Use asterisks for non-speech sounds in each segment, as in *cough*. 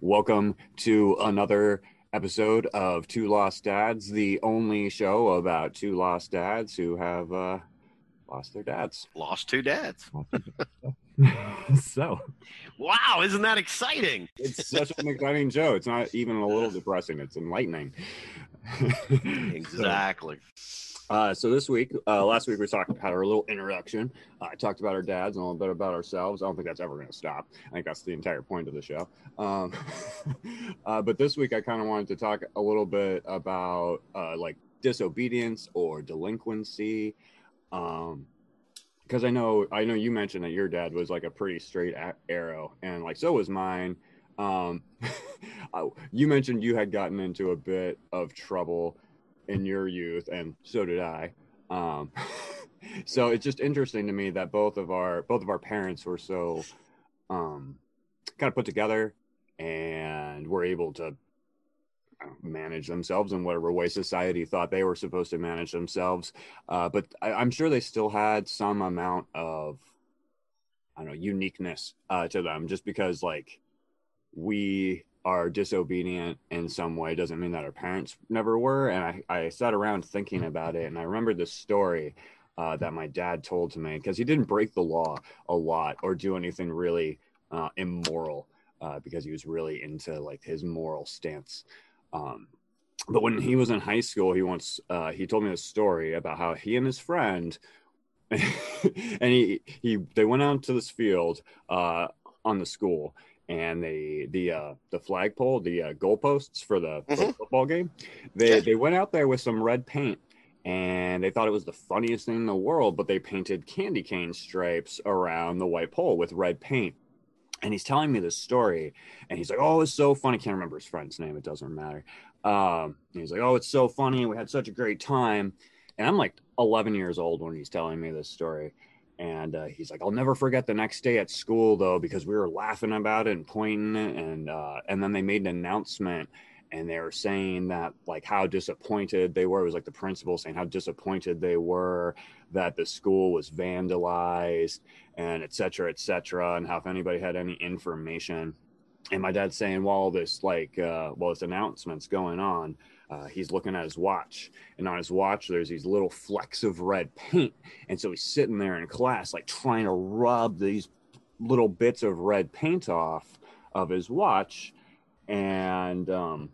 Welcome to another episode of Two Lost Dads, the only show about two lost dads who have uh, lost their dads. Lost two dads. *laughs* so, Wow, isn't that exciting? it's such an exciting show. It's not even a little depressing, it's enlightening. Exactly. Uh, so this week, uh, last week we talked had our little introduction. Uh, I talked about our dads and a little bit about ourselves. I don't think that's ever going to stop. I think that's the entire point of the show. Um, *laughs* uh, but this week I kind of wanted to talk a little bit about uh, like disobedience or delinquency, um, because I know I know you mentioned that your dad was like a pretty straight arrow, and like so was mine. Um, *laughs* *laughs* you mentioned you had gotten into a bit of trouble in your youth, and so did I. Um, *laughs* so it's just interesting to me that both of our both of our parents were so um, kind of put together and were able to manage themselves in whatever way society thought they were supposed to manage themselves. Uh, but I, I'm sure they still had some amount of I don't know uniqueness uh, to them, just because like we are disobedient in some way doesn't mean that our parents never were. And I, I sat around thinking about it, and I remember this story uh, that my dad told to me because he didn't break the law a lot or do anything really uh, immoral uh, because he was really into like his moral stance. Um, but when he was in high school, he once uh, he told me a story about how he and his friend *laughs* and he he they went out to this field uh, on the school and the the uh the flagpole the uh, goalposts for the, for the Mhm. football game they Yeah. they went out there with some red paint and they thought it was the funniest thing in the world but they painted candy cane stripes around the white pole with red paint. And he's telling me this story and he's like oh it's so funny. Can't remember his friend's name it doesn't matter. Um he's like oh it's so funny we had such a great time. And i'm like 11 years old when he's telling me this story and uh, he's like, "I'll never forget the next day at school though, because we were laughing about it and pointing and uh, and then they made an announcement, and they were saying that like how disappointed they were. It was like the principal saying how disappointed they were that the school was vandalized and et cetera, et cetera, and how if anybody had any information." And my dad's saying, while this like uh, while this announcement's going on, uh, he's looking at his watch, and on his watch there's these little flecks of red paint and so he's sitting there in class, like trying to rub these little bits of red paint off of his watch. And um,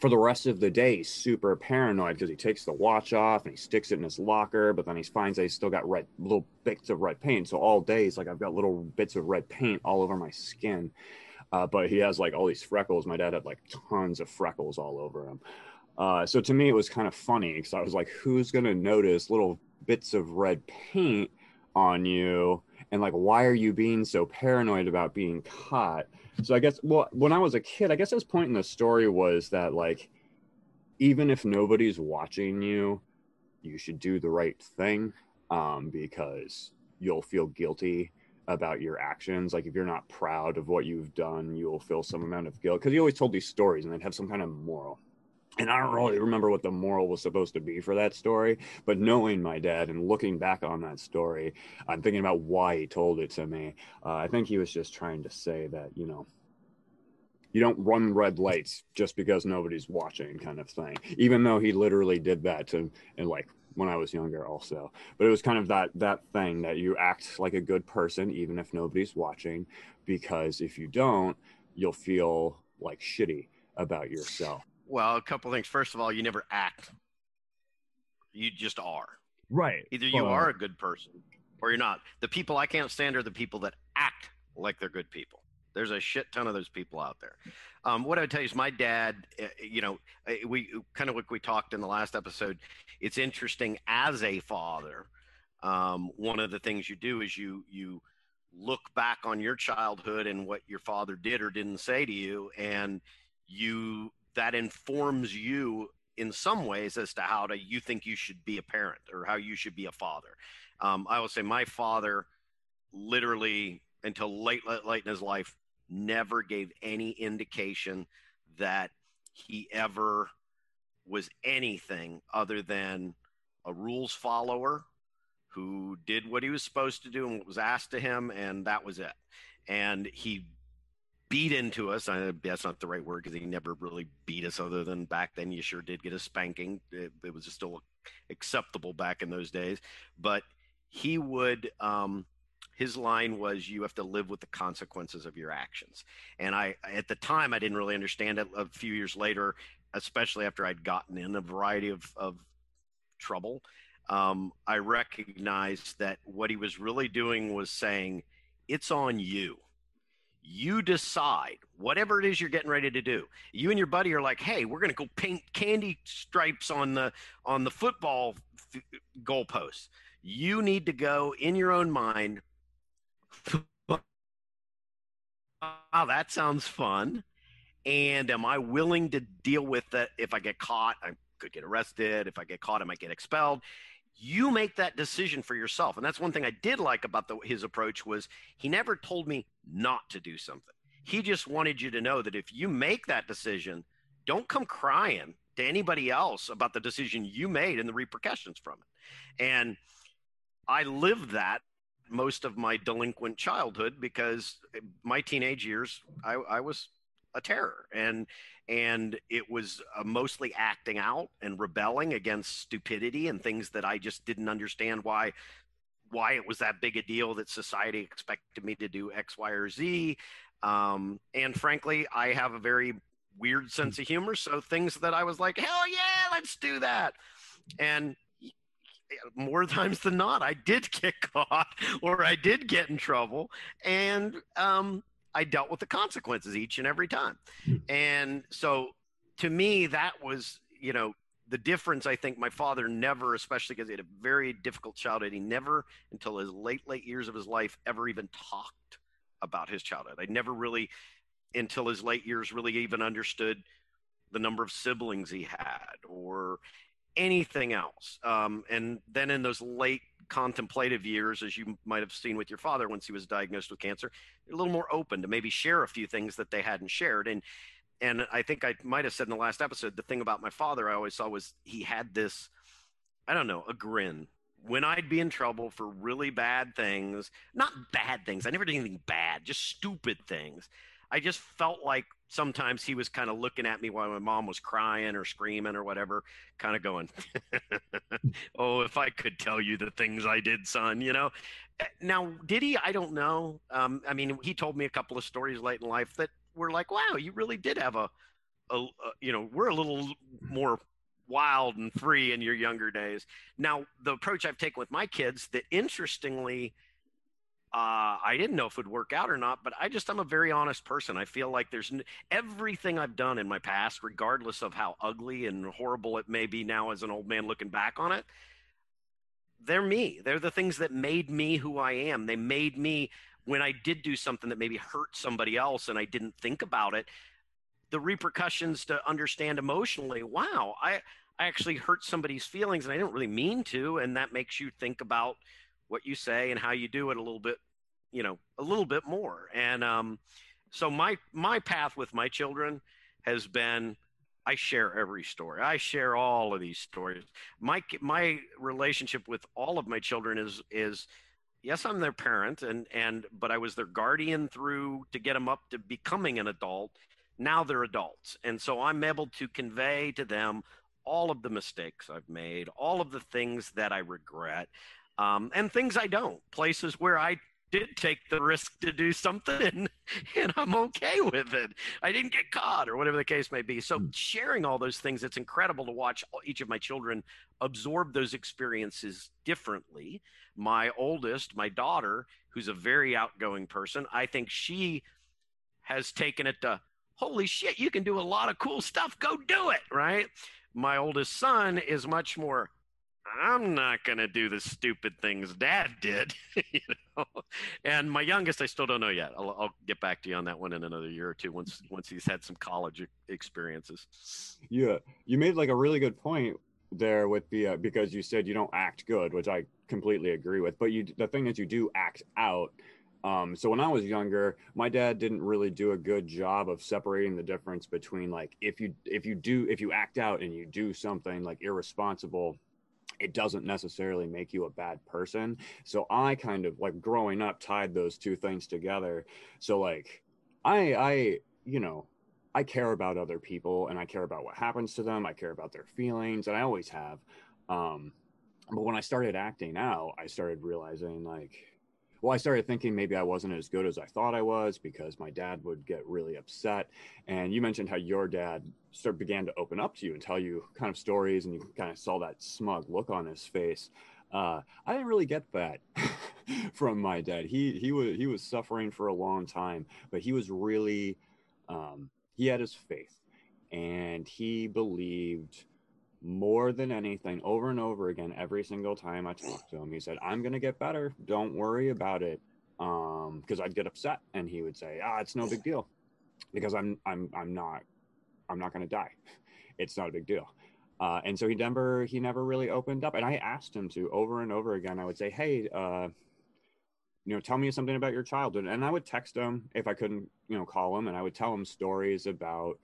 for the rest of the day, super paranoid because he takes the watch off and he sticks it in his locker, but then he finds that he's still got red little bits of red paint. So all day, he's like, I've got little bits of red paint all over my skin. Uh, but he has like all these freckles. My dad had like tons of freckles all over him. Uh, so to me, it was kind of funny because I was like, who's going to notice little bits of red paint on you? And like, why are you being so paranoid about being caught? So I guess, well, when I was a kid, I guess his point in the story was that like, even if nobody's watching you, you should do the right thing um, because you'll feel guilty about your actions. Like if you're not proud of what you've done, you'll feel some amount of guilt because he always told these stories and they'd have some kind of moral and I don't really remember what the moral was supposed to be for that story, but knowing my dad and looking back on that story, I'm thinking about why he told it to me. Uh, I think he was just trying to say that, you know, you don't run red lights just because nobody's watching, kind of thing. Even though he literally did that to, and like when I was younger, also. But it was kind of that that thing that you act like a good person even if nobody's watching, because if you don't, you'll feel like shitty about yourself. Well, a couple things. First of all, you never act. You just are. Right. Either you are a good person or you're not. The people I can't stand are the people that act like they're good people. There's a shit ton of those people out there. Um, what I would tell you is my dad, uh, you know, uh, we kind of like we talked in the last episode. It's interesting as a father. Um, one of the things you do is you you look back on your childhood and what your father did or didn't say to you, and you that informs you in some ways as to how to you think you should be a parent or how you should be a father. Um, I will say my father literally until late, late, late in his life never gave any indication that he ever was anything other than a rules follower who did what he was supposed to do and what was asked to him, and that was it. And he beat into us. I, that's not the right word because he never really beat us, other than back then you sure did get a spanking. It, it was still acceptable back in those days. But he would, um, his line was, "You have to live with the consequences of your actions." And I, at the time, I didn't really understand it. A few years later, especially after I'd gotten in a variety of, of trouble, um, I recognized that what he was really doing was saying, "It's on you." You decide whatever it is you're getting ready to do. You and your buddy are like hey we're going to go paint candy stripes on the on the football f- goalposts. You need to go in your own mind wow that sounds fun. And am i willing to deal with that if i get caught? I could get arrested. If i get caught i might get expelled you make that decision for yourself. And that's one thing i did like about the, his approach was he never told me not to do something. He just wanted you to know that if you make that decision don't come crying to anybody else about the decision you made and the repercussions from it. And i lived that most of my delinquent childhood because my teenage years i, I was a terror and and it was uh, mostly acting out and rebelling against stupidity and things that I just didn't understand why why it was that big a deal that society expected me to do X, Y, or Z. Um, and frankly, I have a very weird sense of humor. So things that I was like, hell yeah, let's do that. And more *laughs* times than not, I did *laughs* get caught or I did get in trouble. And um, I dealt with the consequences each and every time. Hmm. And so to me, that was, you know, the difference. I think my father never, especially because he had a very difficult childhood, he never, until his late, late years of his life, ever even talked about his childhood. I never really, until his late years, really even understood the number of siblings he had or anything else. Um, and then in those late contemplative years, as you might have seen with your father once he was diagnosed with cancer, a little more open to maybe share a few things that they hadn't shared. And and I think I might have said in the last episode, the thing about my father I always saw was he had this, I don't know, a grin. When I'd be in trouble for really bad things, not bad things, I never did anything bad, just stupid things. I just felt like sometimes he was kind of looking at me while my mom was crying or screaming or whatever, kind of going, *laughs* "Oh, if I could tell you the things I did, son," you know. Eh, now, did he? I don't know. Um, I mean, he told me a couple of stories late in life that were like, "Wow, you really did have a, a, a you know, we're a little more." wild and free in your younger days. Now, the approach I've taken with my kids that interestingly uh, I didn't know if it would work out or not, but I just, I'm a very honest person. I feel like there's n- everything I've done in my past, regardless of how ugly and horrible it may be now as an old man looking back on it, they're me. They're the things that made me who I am. They made me when I did do something that maybe hurt somebody else and I didn't think about it, the repercussions to understand emotionally, wow, I, I actually hurt somebody's feelings and I didn't really mean to. And that makes you think about, what you say and how you do it a little bit, you know, a little bit more. And um, so my my path with my children has been I share every story. I share all of these stories. My my relationship with all of my children is is yes, I'm their parent and and but I was their guardian through to get them up to becoming an adult. Now they're adults. And so I'm able to convey to them all of the mistakes I've made, all of the things that I regret um, and things I don't, places where I did take the risk to do something *laughs* and, and, I'm okay with it. I didn't get caught or whatever the case may be. So hmm. sharing all those things, it's incredible to watch each of my children absorb those experiences differently. My oldest, my daughter, who's a very outgoing person, I think she has taken it to holy shit, you can do a lot of cool stuff. Go do it. Right. My oldest son is much more I'm not going to do the stupid things dad did, *laughs* you know. And my youngest, I still don't know yet. I'll, I'll, get back to you on that one in another year or two once once he's had some college experiences. Yeah, you made like a really good point there with the uh, because you said you don't act good, which I completely agree with. But you, the thing is, you do act out. Um, so when I was younger, my dad didn't really do a good job of separating the difference between like if you if you do if you act out and you do something like irresponsible it doesn't necessarily make you a bad person. So I kind of like growing up tied those two things together. So like I I you know I care about other people and I care about what happens to them. I care about their feelings, and I always have. Um, but when I started acting out, I started realizing like, well, I started thinking maybe I wasn't as good as I thought I was because my dad would get really upset. And you mentioned how your dad sort of began to open up to you and tell you kind of stories, and you kind of saw that smug look on his face. Uh, I didn't really get that *laughs* from my dad. He he was he was suffering for a long time, but he was really um, he had his faith, and he believed more than anything over and over again every single time I talked to him. He said, "I'm gonna get better. Don't worry about it." Um, because I'd get upset, and he would say, "Ah, it's no big deal," because I'm I'm I'm not I'm not gonna die. *laughs* It's not a big deal. Uh, and so he never he never really opened up. And I asked him to over and over again. I would say, "Hey, uh, you know, tell me something about your childhood." And I would text him if I couldn't, you know, call him, and I would tell him stories about,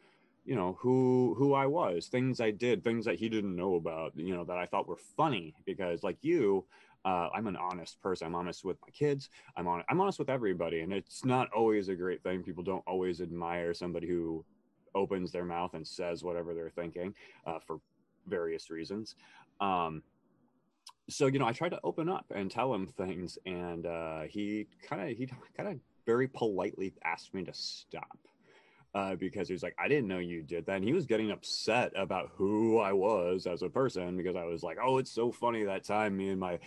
you know, who who I was, things I did, things that he didn't know about, you know, that I thought were funny. Because like you, uh, I'm an honest person. I'm honest with my kids. I'm on. I'm honest with everybody, and it's not always a great thing. People don't always admire somebody who opens their mouth and says whatever they're thinking uh, for various reasons. Um, so you know, I tried to open up and tell him things, and uh, he kind of he kind of very politely asked me to stop. Uh, because he was like, I didn't know you did that. And he was getting upset about who I was as a person because I was like, oh, it's so funny that time me and my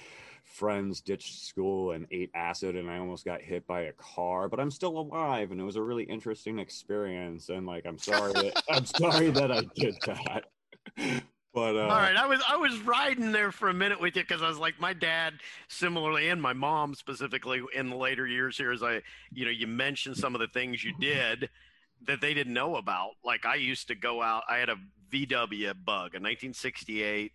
friends ditched school and ate acid and I almost got hit by a car, but I'm still alive and it was a really interesting experience. And like, I'm sorry that *laughs* I'm sorry that I did that. *laughs* But uh, all right, I was I was riding there for a minute with you because I was like my dad, similarly, and my mom specifically in the later years here, as I, you know, you mentioned some of the things you did that they didn't know about. Like I used to go out. I had a VW Bug, a 1968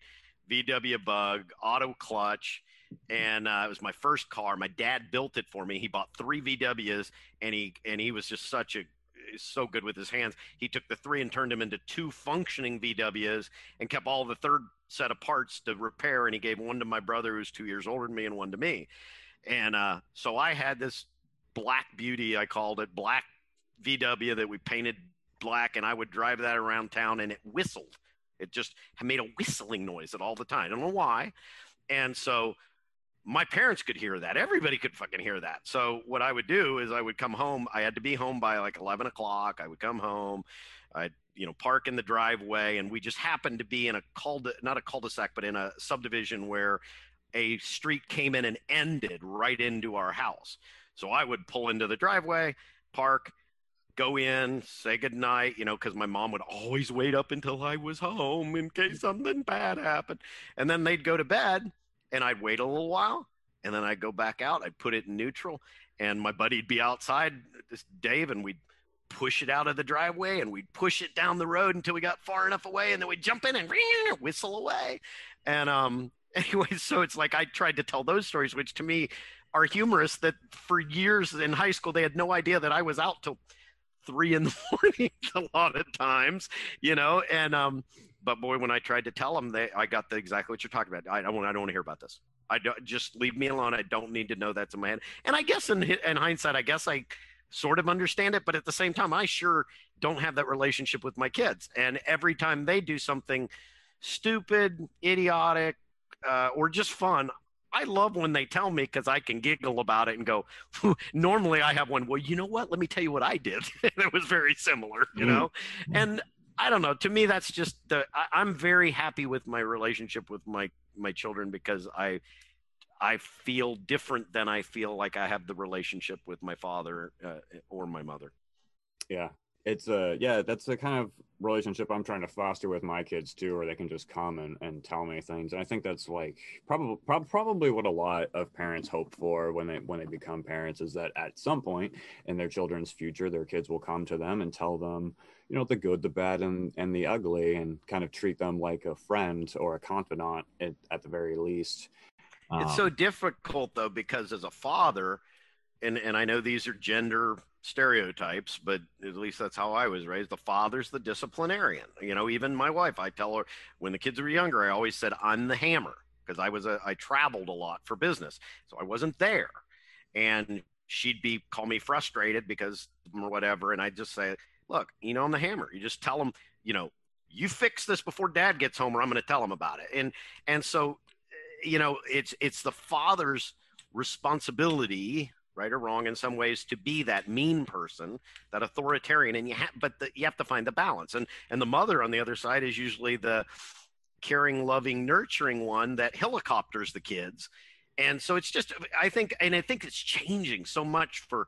VW Bug, auto clutch, and uh, it was my first car. My dad built it for me. He bought three VWs, and he and he was just such a so good with his hands. He took the three and turned them into two functioning VWs and kept all the third set of parts to repair. And he gave one to my brother, who's two years older than me, and one to me. And uh, so I had this black beauty, I called it black VW that we painted black, and I would drive that around town, and it whistled. It just made a whistling noise at all the time. I don't know why. And so my parents could hear that. Everybody could fucking hear that. So what I would do is I would come home. I had to be home by like 11 o'clock. I would come home. I'd, you know, park in the driveway and we just happened to be in a cul not a cul-de-sac, but in a subdivision where a street came in and ended right into our house. So I would pull into the driveway, park, go in, say goodnight, you know, because my mom would always wait up until I was home in case something bad happened. And then they'd go to bed and I'd wait a little while and then I'd go back out. I'd put it in neutral and my buddy'd be outside, this Dave, and we'd push it out of the driveway and we'd push it down the road until we got far enough away and then we'd jump in and *laughs* whistle away. And um, *laughs* anyway, so it's like I tried to tell those stories, which to me are humorous that for years in high school, they had no idea that I was out till three in the *laughs* morning a lot of times, you know, and um, but boy, when I tried to tell them, they I got the exactly what you're talking about. I don't I don't want to hear about this. I don't just leave me alone. I don't need to know that's in my head. And I guess in in hindsight, I guess I sort of understand it, but at the same time, I sure don't have that relationship with my kids. And every time they do something stupid, idiotic, uh, or just fun, I love when they tell me because I can giggle about it and go. Normally, I have one. Well, you know what? Let me tell you what I did. *laughs* it was very similar, you mm. know. Mm. And I don't know. To me, that's just the. I, am very happy with my relationship with my my children because I I feel different than I feel like I have the relationship with my father uh, or my mother. Yeah, it's a yeah. That's the kind of relationship I'm trying to foster with my kids too, where they can just come and, and tell me things. And I think that's like probably prob- probably what a lot of parents hope for when they when they become parents is that at some point in their children's future, their kids will come to them and tell them you know the good the bad and and the ugly and kind of treat them like a friend or a confidant at, at the very least it's um, so difficult though because as a father and and i know these are gender stereotypes but at least that's how i was raised the father's the disciplinarian you know even my wife i tell her when the kids were younger i always said i'm the hammer because i was a i traveled a lot for business so i wasn't there and she'd be call me frustrated because or whatever, and I'd just say, "Look, you know, I'm the hammer. You just tell them, you know, you fix this before Dad gets home, or I'm going to tell him about it." And and so, eh, you know, it's it's the father's responsibility right or wrong in some ways to be that mean person that authoritarian and you have but the, you have to find the balance. And and the mother on the other side is usually the caring loving nurturing one that helicopters the kids. And so it's just i think and i think it's changing so much for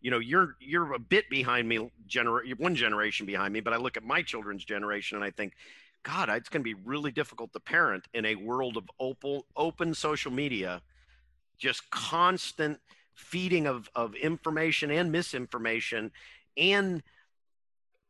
you know you're you're a bit behind me gener- one generation behind me but i look at my children's generation and i think god it's going to be really difficult to parent in a world of open open social media just constant feeding of of information and misinformation. And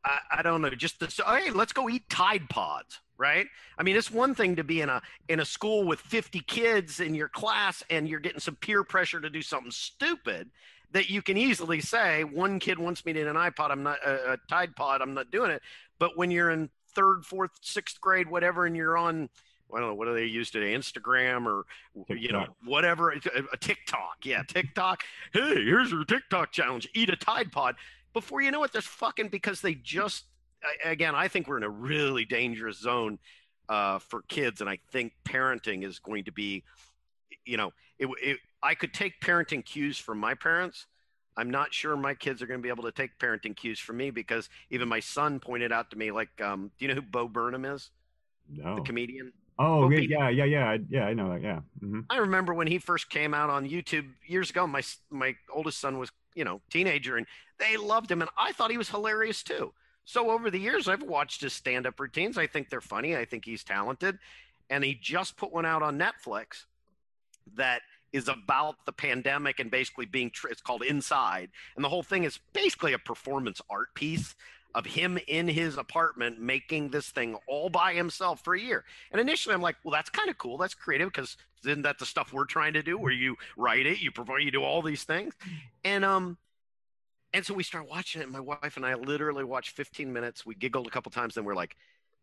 I, I don't know just this hey let's go eat tide pods right? I mean it's one thing to be in a in a school with 50 kids in your class and you're getting some peer pressure to do something stupid that you can easily say one kid wants me to eat an ipod i'm not a tide pod i'm not doing it. But when you're in third fourth sixth grade whatever and you're on I don't know what do they use today, Instagram or TikTok. you know whatever, a, a TikTok, yeah, TikTok. hey, here's your TikTok challenge: eat a Tide Pod. Before you know it, there's fucking because they just again, I think we're in a really dangerous zone uh, for kids, and I think parenting is going to be, you know, it, it, I could take parenting cues from my parents. I'm not sure my kids are going to be able to take parenting cues from me because even my son pointed out to me, like, um, do you know who Bo Burnham is? No. The comedian. Oh yeah, yeah, yeah, yeah. I know that. Yeah. Mm-hmm. I remember when he first came out on YouTube years ago. My my oldest son was you know teenager, and they loved him, and I thought he was hilarious too. So over the years, I've watched his stand-up routines. I think they're funny. I think he's talented, and he just put one out on Netflix that is about the pandemic and basically being. Tr- it's called Inside, and the whole thing is basically a performance art piece of him in his apartment making this thing all by himself for a year. And initially, I'm like, well, that's kind of cool. That's creative because isn't that the stuff we're trying to do, where you write it, you provide, you do all these things, and um, and so we start watching it. My wife and I literally watched 15 minutes. We giggled a couple times, then we're like,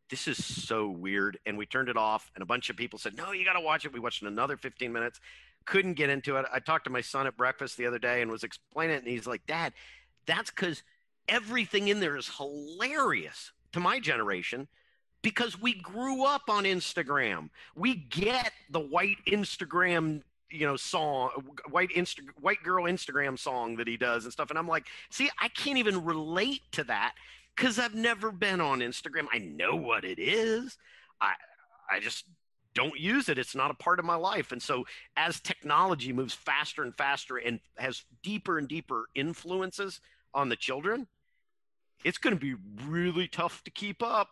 this is so weird. And we turned it off. And a bunch of people said, no, you got to watch it. We watched another 15 minutes. Couldn't get into it. I talked to my son at breakfast the other day and was explaining it. And he's like, Dad, that's because everything in there is hilarious to my generation because we grew up on Instagram. We get the white Instagram you know song white insta white girl instagram song that he does and stuff. And i'm like see i can't even relate to that because i've never been on instagram. I know what it is. I i just don't use it. It's not a part of my life. And so as technology moves faster and faster and has deeper and deeper influences on the children it's going to be really tough to keep up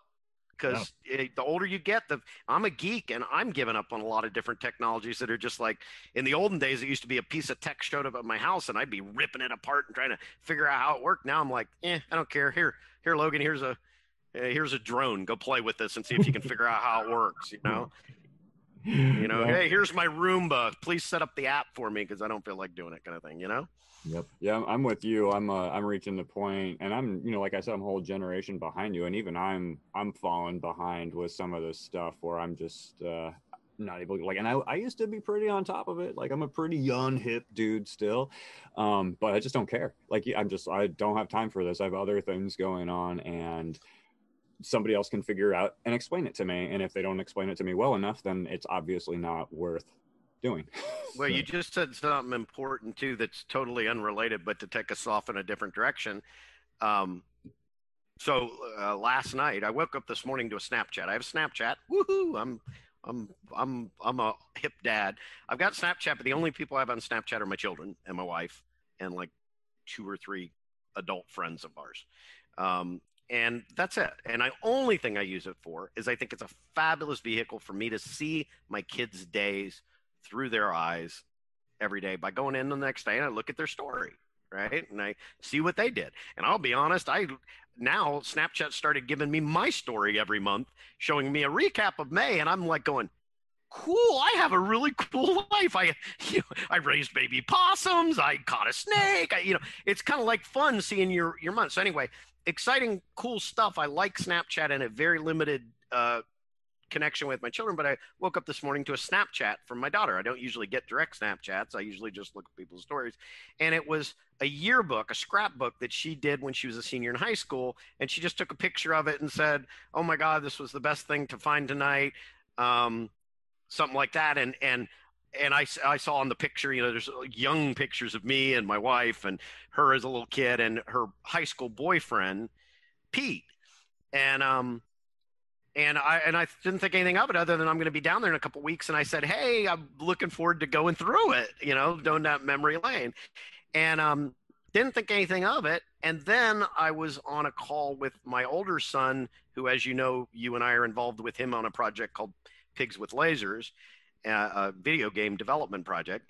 because yeah. the older you get, the I'm a geek and I'm giving up on a lot of different technologies that are just like in the olden days. It used to be a piece of tech showed up at my house and I'd be ripping it apart and trying to figure out how it worked. Now I'm like, eh, I don't care. Here, here, Logan. Here's a here's a drone. Go play with this and see if you can figure out how it works. You *laughs* know. You know, yeah. hey, here's my Roomba. Please set up the app for me because I don't feel like doing it, kind of thing. You know. Yep. Yeah, I'm with you. I'm uh, I'm reaching the point, and I'm you know like I said, I'm a whole generation behind you, and even I'm I'm falling behind with some of this stuff where I'm just uh, not able to like. And I I used to be pretty on top of it. Like I'm a pretty young hip dude still, um, but I just don't care. Like I'm just I don't have time for this. I have other things going on, and somebody else can figure out and explain it to me. And if they don't explain it to me well enough, then it's obviously not worth doing. *laughs* well, you just said something important too that's totally unrelated, but to take us off in a different direction. Um, so uh, last night, I woke up this morning to a Snapchat. I have Snapchat. Woohoo! I'm I'm I'm I'm a hip dad. I've got Snapchat, but the only people I have on Snapchat are my children and my wife, and like two or three adult friends of ours. Um, and that's it. And the only thing I use it for is I think it's a fabulous vehicle for me to see my kids' days through their eyes every day by going in the next day and I look at their story, right? And I see what they did. And I'll be honest, I now Snapchat started giving me my story every month, showing me a recap of May, and I'm like going, cool i have a really cool life i *laughs* you know, i raised baby possums i caught a snake I, you know it's kind of like fun seeing your your month so anyway exciting cool stuff i like snapchat and a very limited uh, connection with my children, but I woke up this morning to a Snapchat from my daughter. I don't usually get direct Snapchats. I usually just look at people's stories. And it was a yearbook, a scrapbook that she did when she was a senior in high school. And she just took a picture of it and said, Oh my God, this was the best thing to find tonight. Um, something like that. And, and, and I, I saw on the picture, you know, there's young pictures of me and my wife and her as a little kid and her high school boyfriend, Pete. And, um, and I and I didn't think anything of it other than I'm going to be down there in a couple weeks. And I said, "Hey, I'm looking forward to going through it. You know, doing that memory lane." And um, didn't think anything of it. And then I was on a call with my older son, who, as you know, you and I are involved with him on a project called Pigs with Lasers, uh, a video game development project.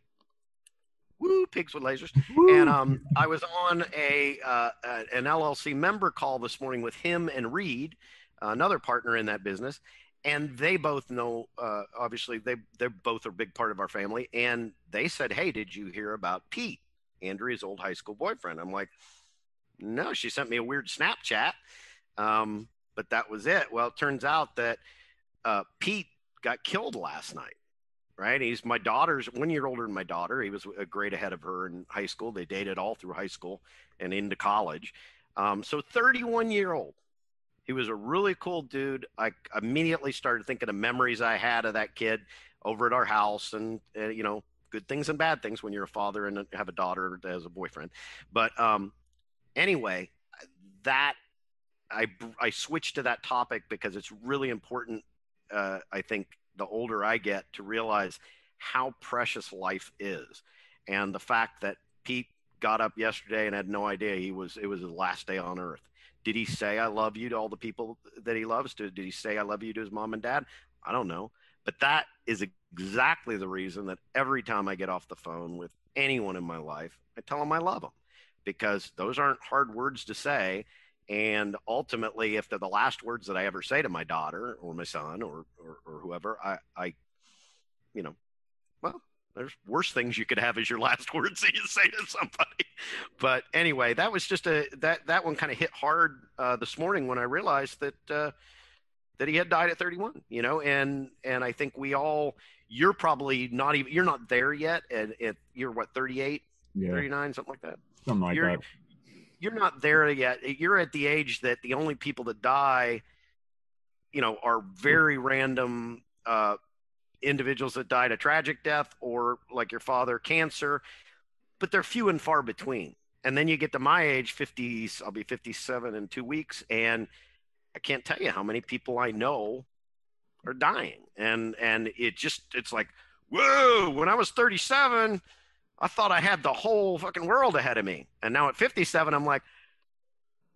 Woo, pigs with lasers. Woo. And um, I was on a uh, an LLC member call this morning with him and Reed another partner in that business and they both know uh, obviously they they both are a big part of our family and they said hey did you hear about pete andrea's old high school boyfriend i'm like no she sent me a weird snapchat um, but that was it well it turns out that uh, pete got killed last night right he's my daughter's one year older than my daughter he was a grade ahead of her in high school they dated all through high school and into college um, so 31 year old he was a really cool dude. I immediately started thinking of memories I had of that kid over at our house, and uh, you know, good things and bad things when you're a father and have a daughter as a boyfriend. But um, anyway, that I I switched to that topic because it's really important. Uh, I think the older I get to realize how precious life is, and the fact that Pete got up yesterday and had no idea he was it was his last day on earth did he say I love you to all the people that he loves? Did, did he say I love you to his mom and dad? I don't know. But that is exactly the reason that every time I get off the phone with anyone in my life, I tell them I love them because those aren't hard words to say. And ultimately, if they're the last words that I ever say to my daughter or my son or, or, or whoever, I, I, you know, well, there's worse things you could have as your last *laughs* words that you say to somebody. But anyway, that was just a that that one kind of hit hard uh, this morning when I realized that uh, that he had died at 31. You know, and and I think we all you're probably not even you're not there yet, and you're what 38, yeah. 39, something like that. Something like you're, that. You're not there yet. You're at the age that the only people that die, you know, are very random. Uh, individuals that died a tragic death or like your father cancer but they're few and far between and then you get to my age 50s, i'll be 57 in two weeks and i can't tell you how many people i know are dying and and it just it's like whoa when i was 37 i thought i had the whole fucking world ahead of me and now at 57 i'm like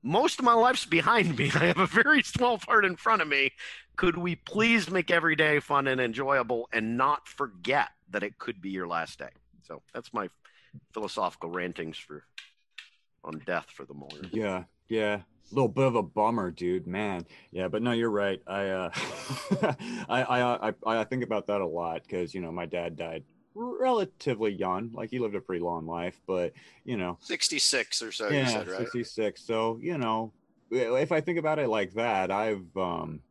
most of my life's behind me. *laughs* I have a very small part in front of me. Could we please make every day fun and enjoyable and not forget that it could be your last day? So that's my philosophical rantings for on death for the morning. Yeah, yeah. A little bit of a bummer, dude. Man, yeah, but no, you're right. I, uh, *laughs* I, I, I, I think about that a lot because you know my dad died relatively young. Like he lived a pretty long life, but you know, 66 or so. Yeah, said, right? 66. So you know, if I think about it like that, I've um,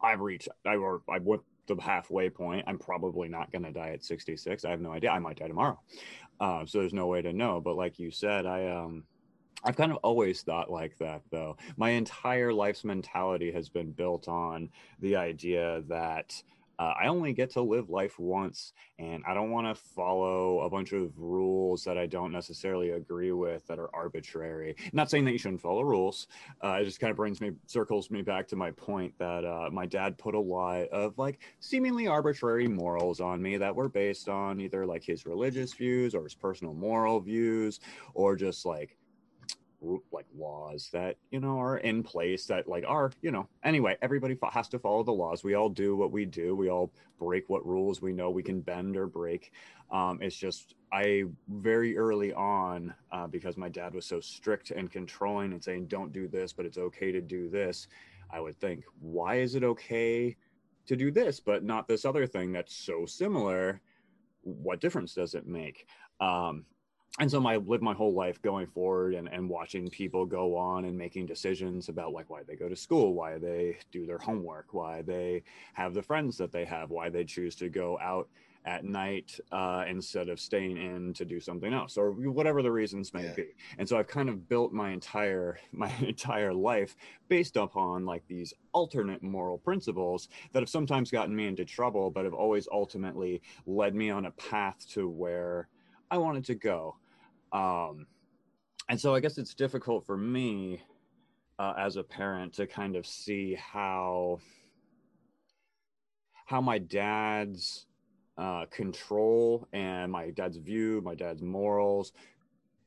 I've reached, I or I went the halfway point. I'm probably not going to die at 66. I have no idea. I might die tomorrow. Uh, so there's no way to know. But like you said, I um. I've kind of always thought like that, though. My entire life's mentality has been built on the idea that uh, I only get to live life once, and I don't want to follow a bunch of rules that I don't necessarily agree with that are arbitrary. Not saying that you shouldn't follow rules. Uh, it just kind of brings me, circles me back to my point that uh, my dad put a lot of like seemingly arbitrary morals on me that were based on either like his religious views or his personal moral views or just like like laws that you know are in place that like are you know anyway everybody has to follow the laws. We all do what we do. We all break what rules we know we can bend or break. Um, it's just i very early on uh, because my dad was so strict and controlling and saying don't do this but it's okay to do this i would think why is it okay to do this but not this other thing that's so similar? What difference does it make? Um, and so I lived my whole life going forward and, and watching people go on and making decisions about like why they go to school, why they do their homework, why they have the friends that they have, why they choose to go out at night uh, instead of staying in to do something else or whatever the reasons may yeah. be and so i've kind of built my entire *laughs* my entire life based upon like these alternate moral principles that have sometimes gotten me into trouble but have always ultimately led me on a path to where i wanted to go um, and so I guess it's difficult for me uh, as a parent to kind of see how how my dad's uh, control and my dad's view, my dad's morals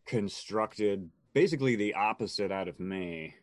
constructed basically the opposite out of me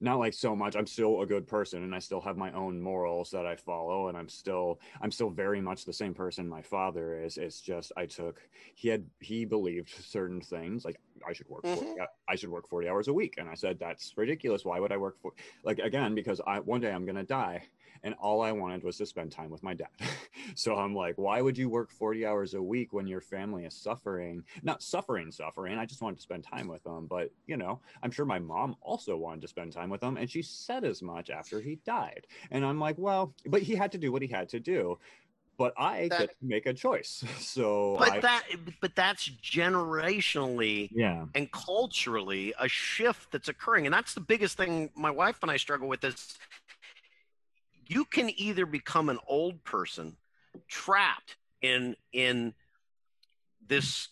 not like so much. I'm still a good person and i still have my own morals that i follow and i'm still i'm still very much the same person my father is. It's just i took he had he believed certain things like i should work mm-hmm. 40, i should work 40 hours a week and i said that's ridiculous. Why would i work for like again because i one day i'm going to die and all I wanted was to spend time with my dad. *laughs* so I'm like, why would you work 40 hours a week when your family is suffering? Not suffering, suffering. I just wanted to spend time with them. But, you know, I'm sure my mom also wanted to spend time with them. And she said as much after he died. And I'm like, well, but he had to do what he had to do but I that, get to make a choice. *laughs* So, but I, that, but that's generationally, yeah, and culturally a shift that's occurring, and that's the biggest thing my wife and I struggle with. Is you can either become an old person trapped in in this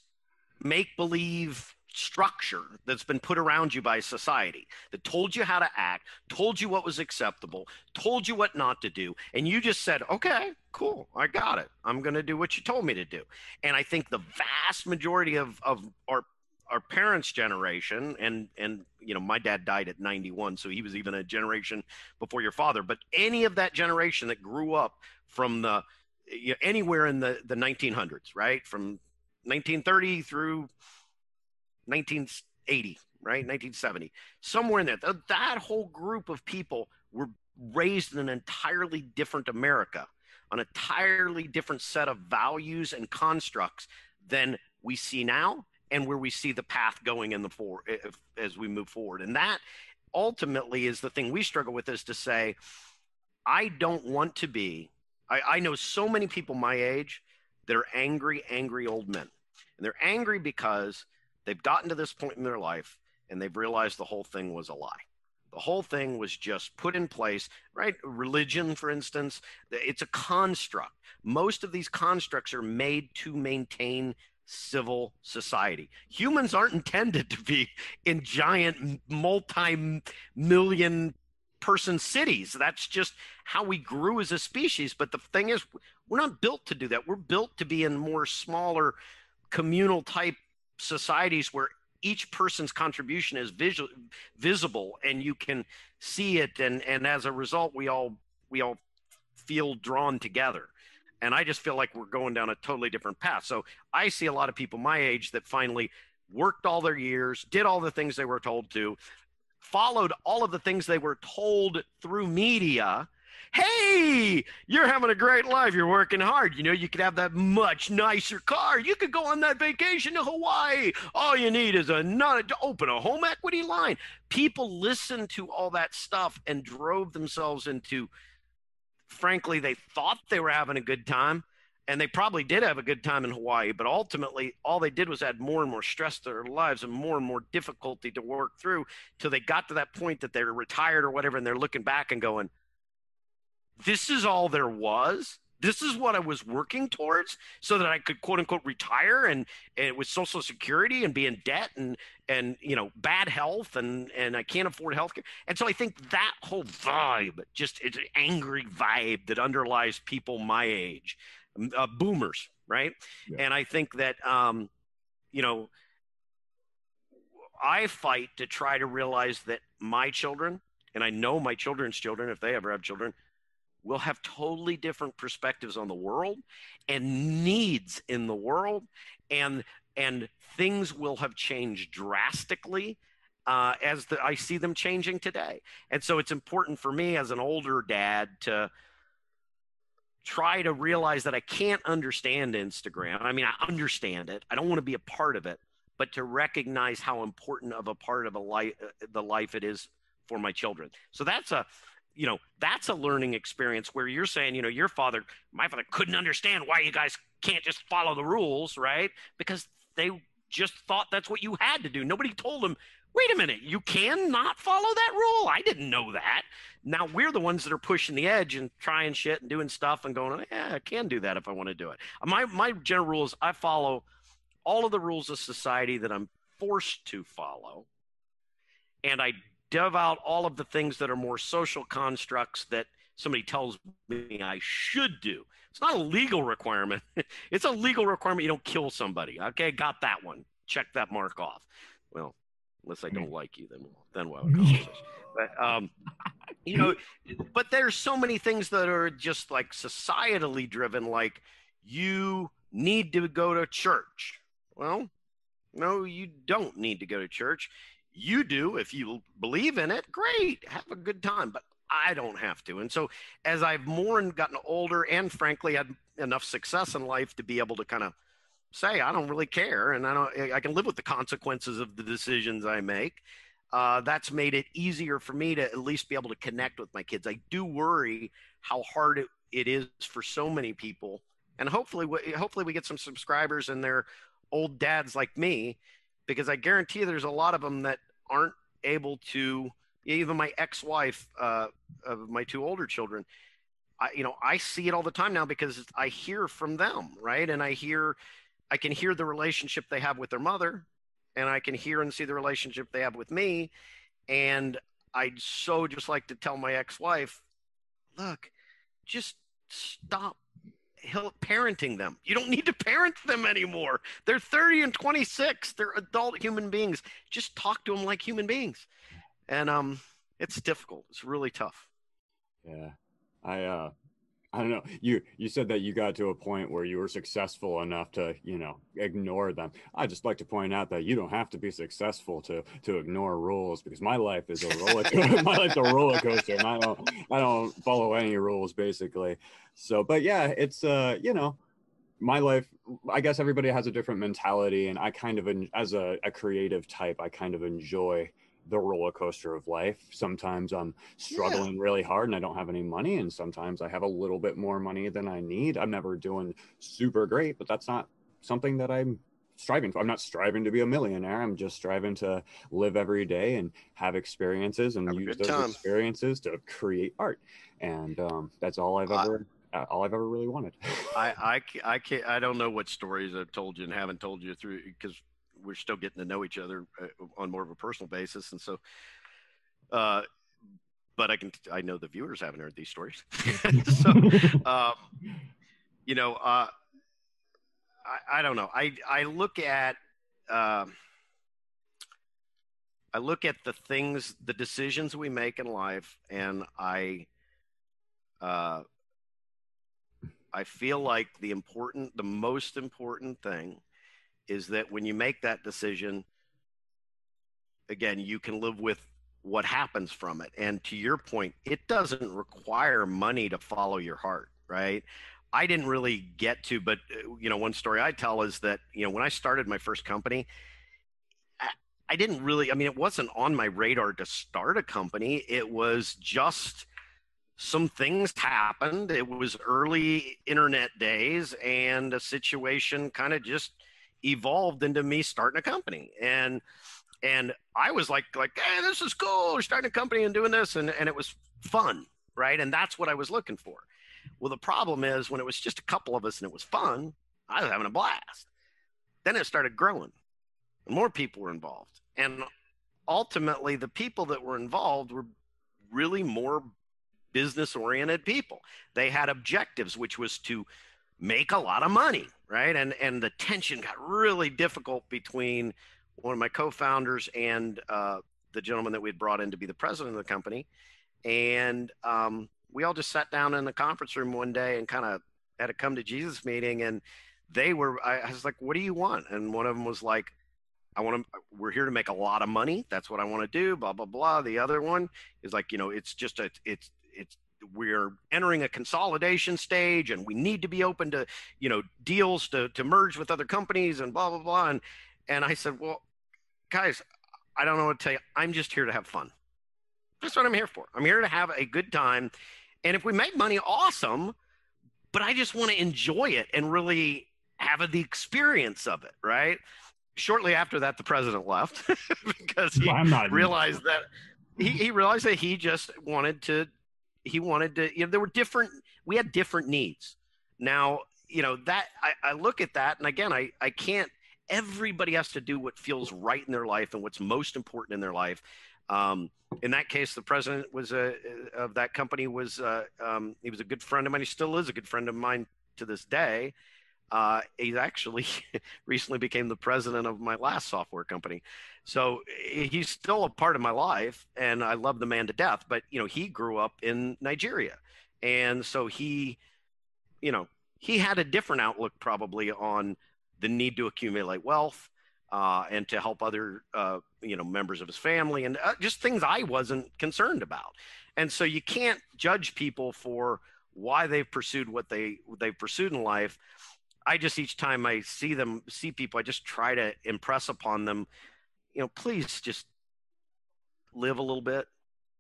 make believe structure that's been put around you by society that told you how to act, told you what was acceptable, told you what not to do, and you just said, "Okay, cool, I got it. I'm going to do what you told me to do." And I think the vast majority of of our our parents' generation, and and you know, my dad died at 91, so he was even a generation before your father. But any of that generation that grew up from the you know, anywhere in the the 1900s, right, from 1930 through 1980, right, 1970, somewhere in there, th- that whole group of people were raised in an entirely different America, an entirely different set of values and constructs than we see now and where we see the path going in the for as we move forward. And that ultimately is the thing we struggle with is to say, I don't want to be. I, I know so many people my age that are angry, angry old men. And they're angry because they've gotten to this point in their life and they've realized the whole thing was a lie. The whole thing was just put in place, right? Religion, for instance, it's a construct. Most of these constructs are made to maintain civil society. Humans aren't intended to be in giant multi million person cities. That's just how we grew as a species. But the thing is, we're not built to do that. We're built to be in more smaller communal type societies where each person's contribution is visual, visible and you can see it and and as a result we all we all feel drawn together and I just feel like we're going down a totally different path. So I see a lot of people my age that finally worked all their years, did all the things they were told to, followed all of the things they were told through media. Hey, you're having a great life. You're working hard. You know, you could have that much nicer car. You could go on that vacation to Hawaii. All you need is a not to open a home equity line. People listened to all that stuff and drove themselves into frankly, they thought they were having a good time, and they probably did have a good time in Hawaii, but ultimately, all they did was add more and more stress to their lives and more and more difficulty to work through till they got to that point that they're retired or whatever, and they're looking back and going, This is all there was this is what I was working towards so that I could quote unquote retire and, and with social security and be in debt and, and, you know, bad health and, and I can't afford health care. And so I think that whole vibe, just it's an angry vibe that underlies people my age, uh, boomers. Right. Yeah. And I think that, um, you know, I fight to try to realize that my children, and I know my children's children, if they ever have children, will have totally different perspectives on the world and needs in the world and and things will have changed drastically uh, as the, I see them changing today. And so it's important for me as an older dad to try to realize that I can't understand Instagram. I mean, I understand it. I don't want to be a part of it, but to recognize how important of a part of a life uh, the life it is for my children. So that's a you know that's a learning experience where you're saying you know your father my father couldn't understand why you guys can't just follow the rules right? Because they just thought that's what you had to do. Nobody told them wait a minute you can not follow that rule? I didn't know that. Now we're the ones that are pushing the edge and trying shit and doing stuff and going yeah i can do that if i want to do it. My my general rule is i follow all of the rules of society that i'm forced to follow and i dev out all of the things that are more social constructs that somebody tells me I should do. It's not a legal requirement. *laughs* it's a legal requirement you don't kill somebody. Okay, got that one. Check that mark off. Well, unless I don't like you, then then we'll But um, you know, but there's so many things that are just like societally driven, like you need to go to church. Well, no, you don't need to go to church you do if you believe in it great have a good time but i don't have to. And so as i've more and gotten older and frankly had enough success in life to be able to kind of say i don't really care and i don't i can live with the consequences of the decisions i make uh, that's made it easier for me to at least be able to connect with my kids. I do worry how hard it, it is for so many people and hopefully we, hopefully we get some subscribers and they're old dads like me because I guarantee there's a lot of them that aren't able to. Even my ex-wife uh, of my two older children, I, you know, I see it all the time now because I hear from them, right? And I hear, I can hear the relationship they have with their mother, and I can hear and see the relationship they have with me, and I'd so just like to tell my ex-wife, look, just stop parenting them. You don't need to parent them anymore. They're 30 and 26. They're adult human beings. Just talk to them like human beings. And um it's difficult. It's really tough. Yeah. I uh I don't know. You you said that you got to a point where you were successful enough to, you know, ignore them. I just like to point out that you don't have to be successful to to ignore rules because my life is a roller coaster. *laughs* my life's a roller coaster, and I don't I don't follow any rules basically. So, but yeah, it's uh, you know, my life. I guess everybody has a different mentality, and I kind of, as a, a creative type, I kind of enjoy the roller coaster of life. Sometimes I'm struggling yeah. really hard and I don't have any money, and sometimes I have a little bit more money than I need. I'm never doing super great, but that's not something that I'm striving for. I'm not striving to be a millionaire. I'm just striving to live every day and have experiences and have use those time. experiences to create art. And um, that's all I've ever. Uh, all I've ever really wanted. I, I, I can't, I don't know what stories I've told you and haven't told you through because we're still getting to know each other uh, on more of a personal basis. And so, uh, but I can, I know the viewers haven't heard these stories. *laughs* so, um, you know, uh, I, I, don't know. I, I look at, uh, I look at the things, the decisions we make in life, and I, uh, I feel like the important, the most important thing is that when you make that decision, again, you can live with what happens from it. And to your point, it doesn't require money to follow your heart, right? I didn't really get to, but uh, you know, one story I tell is that you know when I started my first company, I didn't really. I mean, it wasn't on my radar to start a company. It was just some things happened. It was early internet days, and a situation kind of just evolved into me starting a company. And and i was like like hey this is cool. We're starting a company and doing this. And, and it was fun right? And that's what i was looking for. Well the problem is when it was just a couple of us and it was fun i was having a blast. Then it started growing. More people were involved. And ultimately the people that were involved were really more business oriented people. They had objectives which was to make a lot of money, right? And and the tension got really difficult between one of my co-founders and uh, the gentleman that we had brought in to be the president of the company, and um, we all just sat down in the conference room one day and kind of had a come to Jesus meeting, and they were. I, I was like, "What do you want?" And one of them was like. I want to, we're here to make a lot of money. That's what I want to do, blah, blah, blah. The other one is like, you know, it's just a, it's, it's we're entering a consolidation stage and we need to be open to you know deals to, to merge with other companies and blah blah blah and And I said, Well, guys, I don't know what to tell you. I'm just here to have fun. That's what I'm here for. I'm here to have a good time. And if we make money, awesome. But I just want to enjoy it and really have the experience of it, right? Shortly after that, the president left *laughs* because he well, realized that he, he realized that he just wanted to he wanted to you know there were different we had different needs. Now you know that I, I look at that and again I, I can't everybody has to do what feels right in their life and what's most important in their life. Um, in that case the president was a of that company was uh, um, he was a good friend of mine. He still is a good friend of mine to this day uh, he actually *laughs* recently became the president of my last software company. So he's still a part of my life, and I love the man to death. But you know, he grew up in Nigeria, and so he, you know, he had a different outlook probably on the need to accumulate wealth uh, and to help other, uh, you know, members of his family, and uh, just things I wasn't concerned about. And so you can't judge people for why they've pursued what they they've pursued in life I just each time I see them, see people, I just try to impress upon them, you know, please just live a little bit.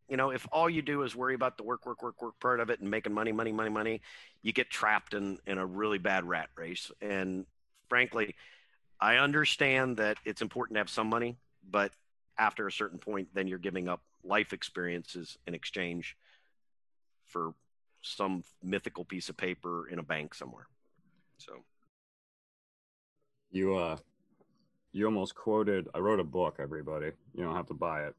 You know, if all you do is worry about the work, work, work, work part of it and making money, money, money, money, you get trapped in in a really bad rat race. And frankly, I understand that it's important to have some money, but after a certain point, then you're giving up life experiences in exchange for some mythical piece of paper in a bank somewhere. So you uh you almost quoted i wrote a book everybody. You don't have to buy it.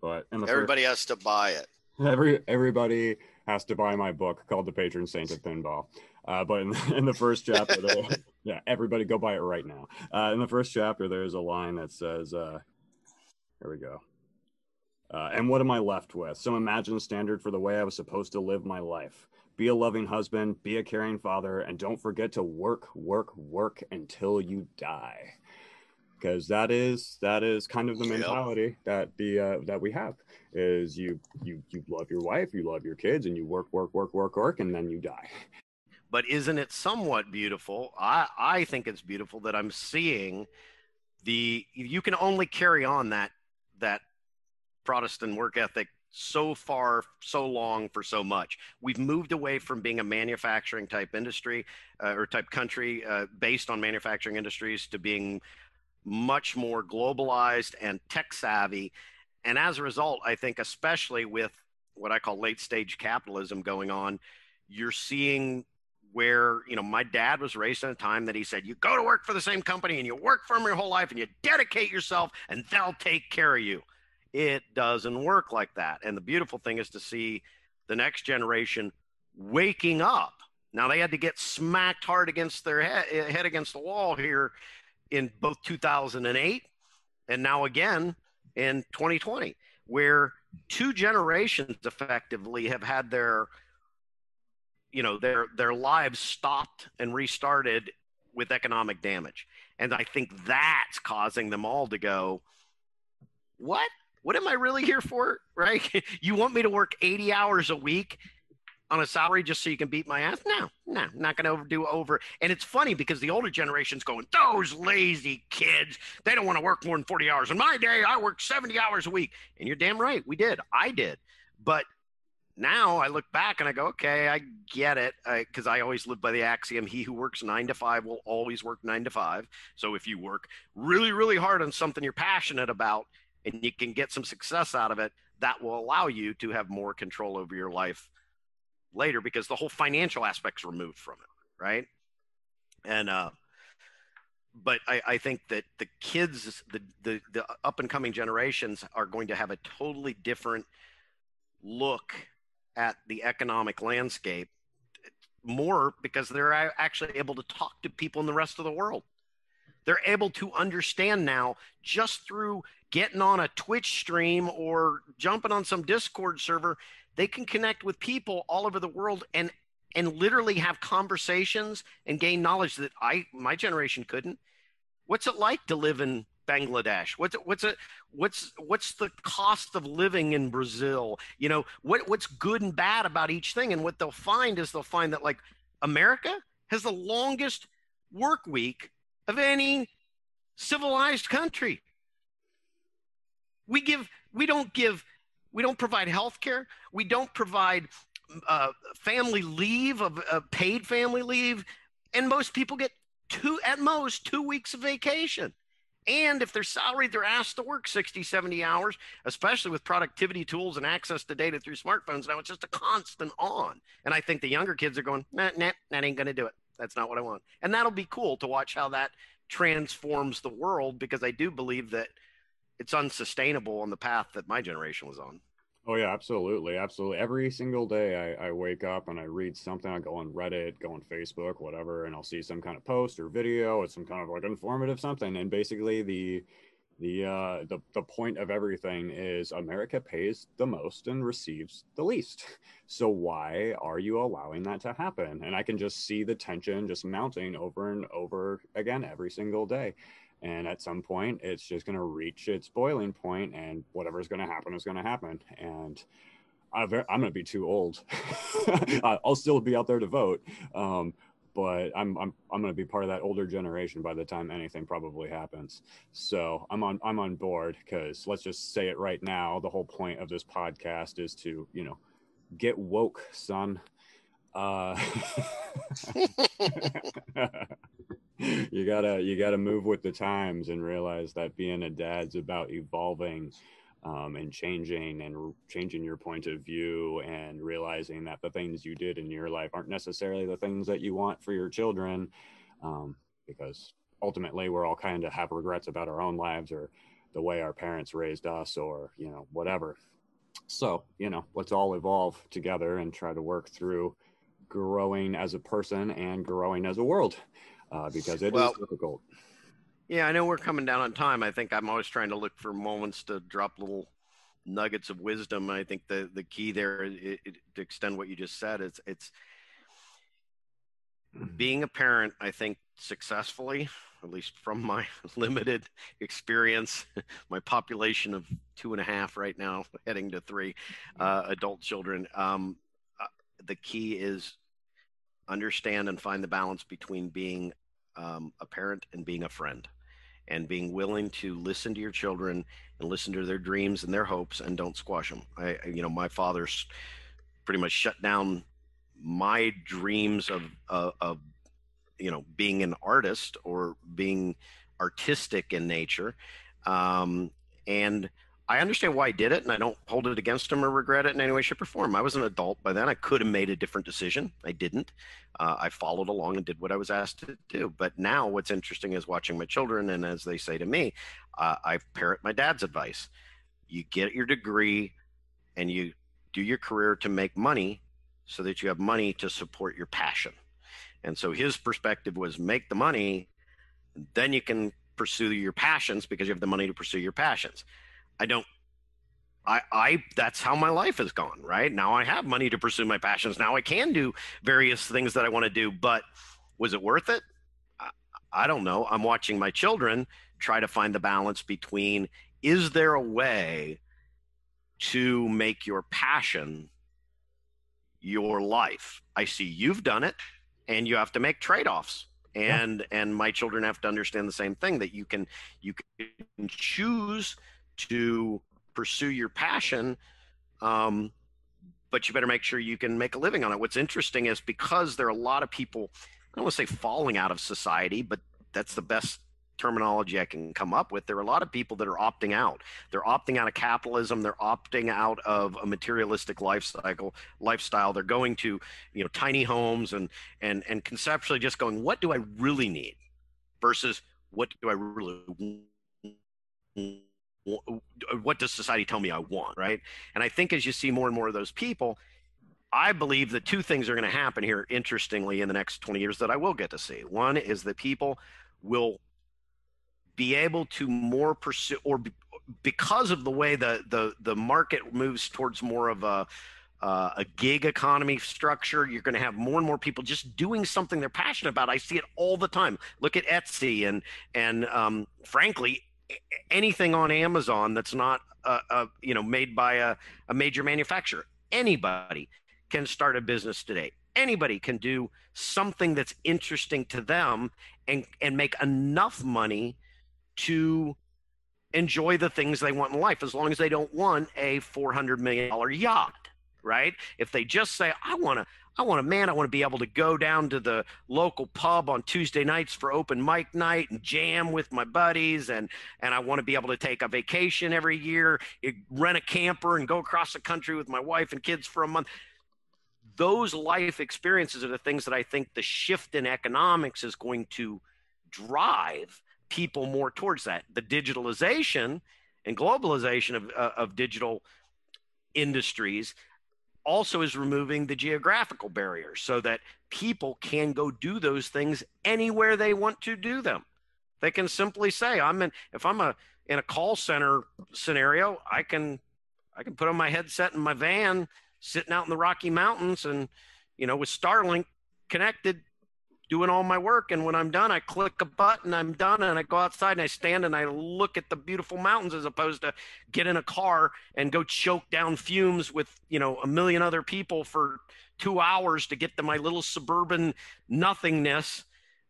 But everybody first, has to buy it. Every everybody has to buy my book called the patron saint of pinball. Uh, but in, in, the first chapter there, *laughs* yeah everybody go buy it right now. Uh, in the first chapter there's a line that says uh, here we go. Uh, and what am I left with? Some imagined standard for the way I was supposed to live my life. Be a loving husband, be a caring father, and don't forget to work, work, work until you die. Because that is that is kind of the mentality that the uh, that we have is you you you love your wife, you love your kids, and you work, work, work, work, work, and then you die. But isn't it somewhat beautiful? I I think it's beautiful that I'm seeing the you can only carry on that that Protestant work ethic so far, so long for so much. We've moved away from being a manufacturing type industry uh, or type country uh, based on manufacturing industries to being much more globalized and tech savvy. And as a result, I think, especially with what I call late stage capitalism going on, you're seeing where you know my dad was raised in a time that he said you go to work for the same company and you work for them your whole life and you dedicate yourself and they'll take care of you it doesn't work like that. And the beautiful thing is to see the next generation waking up. Now they had to get smacked hard against their head, eh, head against the wall here in both 2008 and now again in 2020, where two generations effectively have had their you know their their lives stopped and restarted with economic damage and i think that's causing them all to go what what am I really here for? Right? *laughs* you want me to work 80 hours a week on a salary just so you can beat my ass? No, no, not going to overdo over. And it's funny because the older generation's going, those lazy kids, they don't want to work more than 40 hours. In my day, I worked 70 hours a week. And you're damn right. We did. I did. But now I look back and I go, okay, I get it. Because I, I, always live by the axiom he who works nine to five will always work nine to five. So if you work really, really hard on something you're passionate about, and you can get some success out of it, that will allow you to have more control over your life later because the whole financial aspect's removed from it, right? And uh, but I, I think that the kids, the, the the up and coming generations, are going to have a totally different look at the economic landscape more because they're actually able to talk to people in the rest of the world. They're able to understand now just through getting on a Twitch stream or jumping on some Discord server, they can connect with people all over the world and and literally have conversations and gain knowledge that I my generation couldn't. What's it like to live in Bangladesh? What's what's it, what's what's the cost of living in Brazil? You know, what what's good and bad about each thing? And what they'll find is they'll find that like America has the longest work week of any civilized country. We give, we don't give, we don't provide health care. We don't provide uh, family leave of uh, paid family leave. And most people get two, at most, two weeks of vacation. And if they're salaried, they're asked to work 60, 70 hours, especially with productivity tools and access to data through smartphones. Now it's just a constant on. And I think the younger kids are going, nah, nah, that ain't going to do it. That's not what I want. And that'll be cool to watch how that transforms the world because I do believe that it's unsustainable on the path that my generation was on. Oh yeah, absolutely, absolutely. Every single day, I, I wake up and I read something. I go on Reddit, go on Facebook, whatever, and I'll see some kind of post or video It's some kind of like informative something. And basically, the the uh, the the point of everything is America pays the most and receives the least. *laughs* So why are you allowing that to happen? And I can just see the tension just mounting over and over again every single day. And at some point, it's just going to reach its boiling point, and whatever's going to happen is going to happen. And I'm going to be too old. *laughs* I'll still be out there to vote, um, but I'm I'm I'm going to be part of that older generation by the time anything probably happens. So I'm on I'm on board because let's just say it right now. The whole point of this podcast is to you know get woke, son. Uh, *laughs* *laughs* *laughs* you gotta you gotta move with the times and realize that being a dad's about evolving um, and changing and changing your point of view and realizing that the things you did in your life aren't necessarily the things that you want for your children um, because ultimately we're all kind of have regrets about our own lives or the way our parents raised us or you know whatever. So you know let's all evolve together and try to work through growing as a person and growing as a world uh, because it well, is difficult. Yeah, I know we're coming down on time. I think I'm always trying to look for moments to drop little nuggets of wisdom. I think the the key there, it, it, to extend what you just said, is it's being a parent. I think successfully, at least from *laughs* my limited experience, *laughs* my population of two and a half right now, *laughs* heading to three uh, adult children. Um, uh, the key is understand and find the balance between being um, a parent and being a friend and being willing to listen to your children and listen to their dreams and their hopes and don't squash them. I, you know, my father's pretty much shut down my dreams of, uh, of, you know, being an artist or being artistic in nature. Um, and I understand why he did it, and I don't hold it against him or regret it in any way, shape, or form. I was an adult by then. I could have made a different decision. I didn't. Uh, I followed along and did what I was asked to do. But now, what's interesting is watching my children, and as they say to me, uh, I parrot my dad's advice. You get your degree, and you do your career to make money, so that you have money to support your passion. And so his perspective was make the money, then you can pursue your passions because you have the money to pursue your passions I don't I, I that's how my life has gone right? Now i have money to pursue my passions. Now i can do various things that i want to do but was it worth it? I, I don't know. I'm watching my children try to find the balance between is there a way to make your passion your life? I see you've done it and you have to make trade-offs. And yeah. and my children have to understand the same thing that you can you can choose to pursue your passion um, but you better make sure you can make a living on it what's interesting is because there are a lot of people i don't want to say falling out of society but that's the best terminology I can come up with. There are a lot of people that are opting out. They're opting out of capitalism. They're opting out of a materialistic lifestyle. Lifestyle. They're going to, you know, tiny homes and and and conceptually just going, what do I really need, versus what do I really what does society tell me I want, right? And I think as you see more and more of those people, I believe that two things are going to happen here, interestingly, in the next 20 years that I will get to see. One is that people will be able to more pursue, or be, because of the way the, the, the market moves towards more of a, uh, a gig economy structure. You're going to have more and more people just doing something they're passionate about. I see it all the time. Look at Etsy and and um, frankly, anything on Amazon that's not uh, uh, you know made by a, a major manufacturer. Anybody can start a business today. Anybody can do something that's interesting to them and and make enough money to enjoy the things they want in life as long as they don't want a $400 million yacht, right? If they just say, I want to, I want to, man, I want to be able to go down to the local pub on Tuesday nights for open mic night and jam with my buddies. And, and I want to be able to take a vacation every year, eh, rent a camper and go across the country with my wife and kids for a month. Those life experiences are the things that I think the shift in economics is going to drive people more towards that. The digitalization and globalization of, uh, of digital industries also is removing the geographical barriers so that people can go do those things anywhere they want to do them. They can simply say, I'm in, if I'm a, in a call center scenario, I can, I can put on my headset in my van sitting out in the Rocky Mountains and, you know, with Starlink connected doing all my work. And when I'm done, I click a button, I'm done, and I go outside and I stand and I look at the beautiful mountains as opposed to get in a car and go choke down fumes with, you know, a million other people for two hours to get to my little suburban nothingness.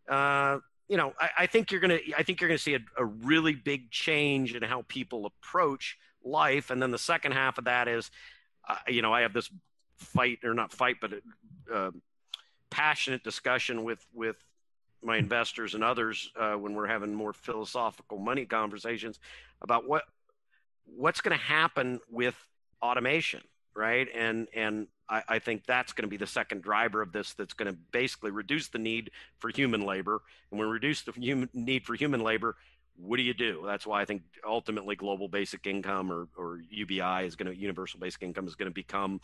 Uh, you know, I, I, think you're gonna. I think you're gonna see a, a really big change in how people approach life, and then the second half of that is, uh, you know, I have this fight or not fight, but uh, passionate discussion with with my investors and others uh, when we're having more philosophical money conversations about what what's going to happen with automation right? And and I, I think that's going to be the second driver of this that's going to basically reduce the need for human labor. And when we reduce the human need for human labor what do you do? That's why i think ultimately global basic income or, or ubi is going to universal basic income is going to become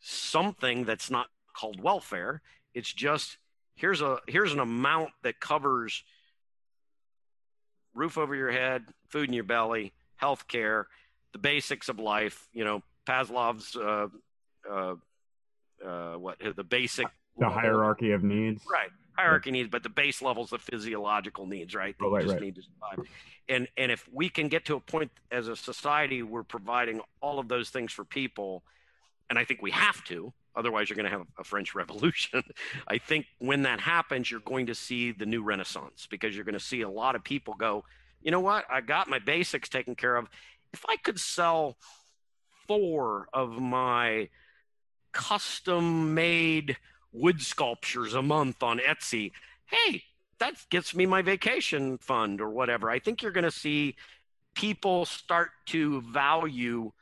something that's not called welfare it's just here's a here's an amount that covers roof over your head, food in your belly, health care, the basics of life. You know, Maslow's uh, uh, uh, what the basic the hierarchy of needs, right? Hierarchy needs, but the base levels of physiological needs, right? oh, right, just right. need to survive. And and if we can get to a point as a society, we're providing all of those things for people, and I think we have to Otherwise, you're going to have a French *laughs* Revolution. I think when that happens, you're going to see the new Renaissance because you're going to see a lot of people go, you know what? I got my basics taken care of. If I could sell four of my custom made wood sculptures a month on Etsy, hey, that gets me my vacation fund or whatever. I think you're going to see people start to value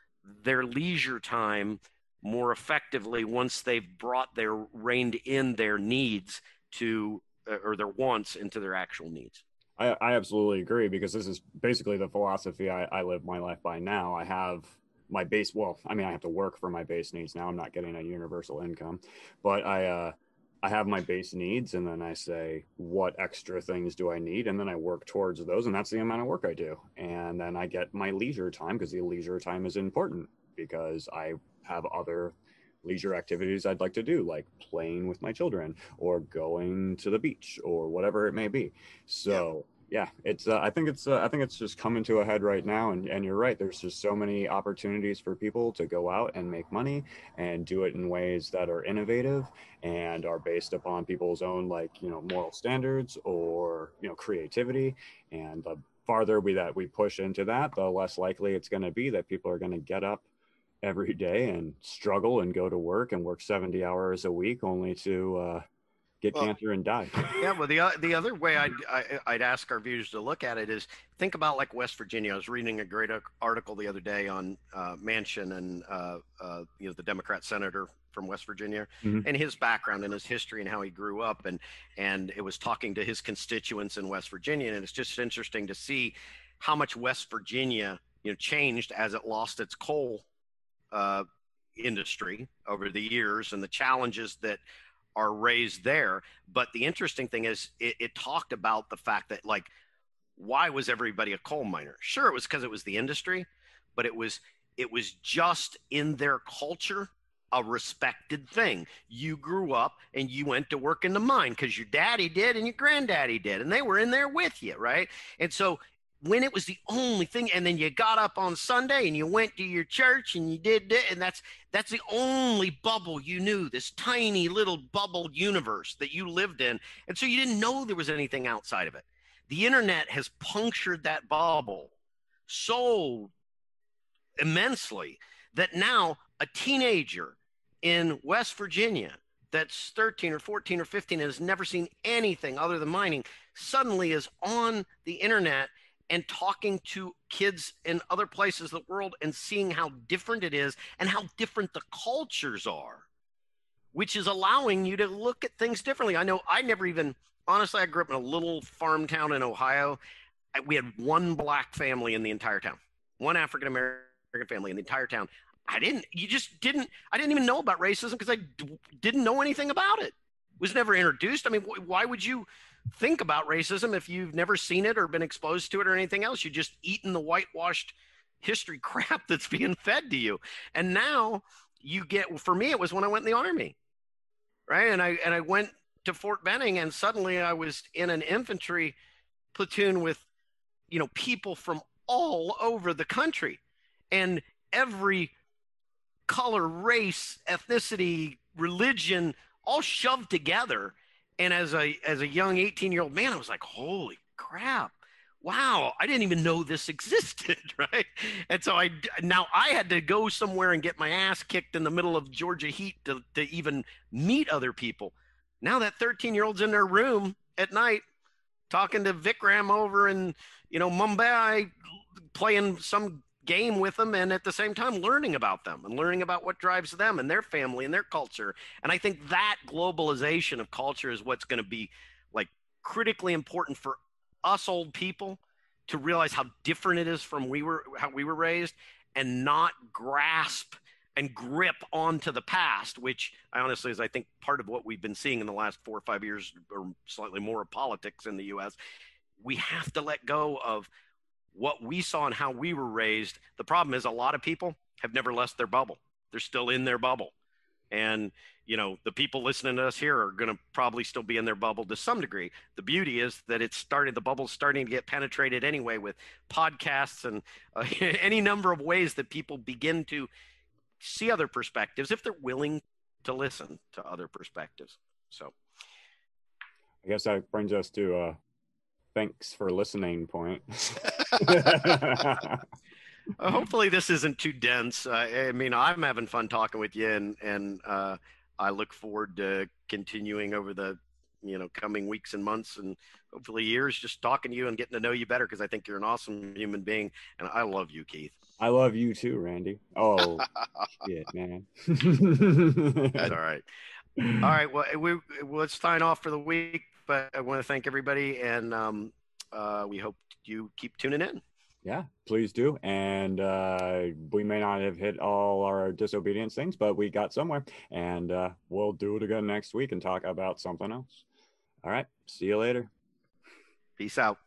their leisure time more effectively once they've brought their reined in their needs to uh, or their wants into their actual needs. I, I absolutely agree because this is basically the philosophy I, I live my life by now. I have my base well i mean i have to work for my base needs now i'm not getting a universal income but i uh i have my base needs and then i say what extra things do i need and then i work towards those and that's the amount of work i do and then i get my leisure time because the leisure time is important because i have other leisure activities I'd like to do, like playing with my children or going to the beach or whatever it may be. So yeah, it's uh, I think it's uh, I think it's just coming to a head right now, and and you're right. There's just so many opportunities for people to go out and make money and do it in ways that are innovative and are based upon people's own like you know moral standards or you know creativity. And the farther we that we push into that, the less likely it's going to be that people are going to get up every day and struggle and go to work and work 70 hours a week only to uh, get well, cancer and die. *laughs* yeah, well, the the other way I'd I, would i would ask our viewers to look at it is think about like West Virginia. I was reading a great article the other day on uh, Manchin and uh, uh, you know the Democrat senator from West Virginia mm-hmm. and his background and his history and how he grew up and and it was talking to his constituents in West Virginia and it's just interesting to see how much West Virginia you know changed as it lost its coal uh, industry over the years and the challenges that are raised there. But the interesting thing is, it, it talked about the fact that, like, why was everybody a coal miner? Sure, it was because it was the industry, but it was it was just in their culture a respected thing. You grew up and you went to work in the mine because your daddy did and your granddaddy did, and they were in there with you, right? And so when it was the only thing and then you got up on sunday and you went to your church and you did it and that's that's the only bubble you knew this tiny little bubble universe that you lived in and so you didn't know there was anything outside of it. The internet has punctured that bubble so immensely that now a teenager in West Virginia that's 13 or 14 or 15 and has never seen anything other than mining suddenly is on the internet and talking to kids in other places of the world and seeing how different it is and how different the cultures are, which is allowing you to look at things differently. I know I never even, honestly, I grew up in a little farm town in Ohio. We had one black family in the entire town, one African American family in the entire town. I didn't, you just didn't, I didn't even know about racism because I d- didn't know anything about it. Was never introduced. I mean, wh- why would you think about racism if you've never seen it or been exposed to it or anything else? You just eaten the whitewashed history *laughs* crap that's being fed to you. And now you get, for me, it was when I went in the army, right? And I, and I went to Fort Benning and suddenly I was in an infantry platoon with, you know, people from all over the country and every color, race, ethnicity, religion, all shoved together. And as a as a young 18 year old man, I was like, holy crap. Wow, I didn't even know this *laughs* existed, *laughs* right? And so I now I had to go somewhere and get my ass kicked in the middle of Georgia heat to, to even meet other people. Now that 13 year old's in their room at night talking to Vikram over in, you know, Mumbai, playing some game with them and at the same time learning about them and learning about what drives them and their family and their culture. And I think that globalization of culture is what's going to be like critically important for us old people to realize how different it is from we were how we were raised and not grasp and grip onto the past, which I honestly is I think part of what we've been seeing in the last four or five years or slightly more of politics in the US. We have to let go of what we saw and how we were raised. The problem is a lot of people have never left their bubble. They're still in their bubble. And, you know, the people listening to us here are going to probably still be in their bubble to some degree. The beauty is that it's started, the bubble's starting to get penetrated anyway with podcasts and uh, *laughs* any number of ways that people begin to see other perspectives if they're willing to listen to other perspectives. So I guess that brings us to uh, thanks for listening point. *laughs* uh, hopefully this isn't too dense. Uh, I mean, I'm having fun talking with you, and and uh, I look forward to continuing over the you know coming weeks and months and hopefully years just talking to you and getting to know you better because I think you're an awesome human being, and I love you, Keith. I love you too, Randy. Oh *laughs* shit, man. That's all right. *laughs* All right. Well, we, let's sign off for the week but I want to thank everybody, and um, uh, we hope you keep tuning in. Yeah, please do. And uh, we may not have hit all our disobedience things, but we got somewhere. And uh, we'll do it again next week and talk about something else. All right. See you later. Peace out.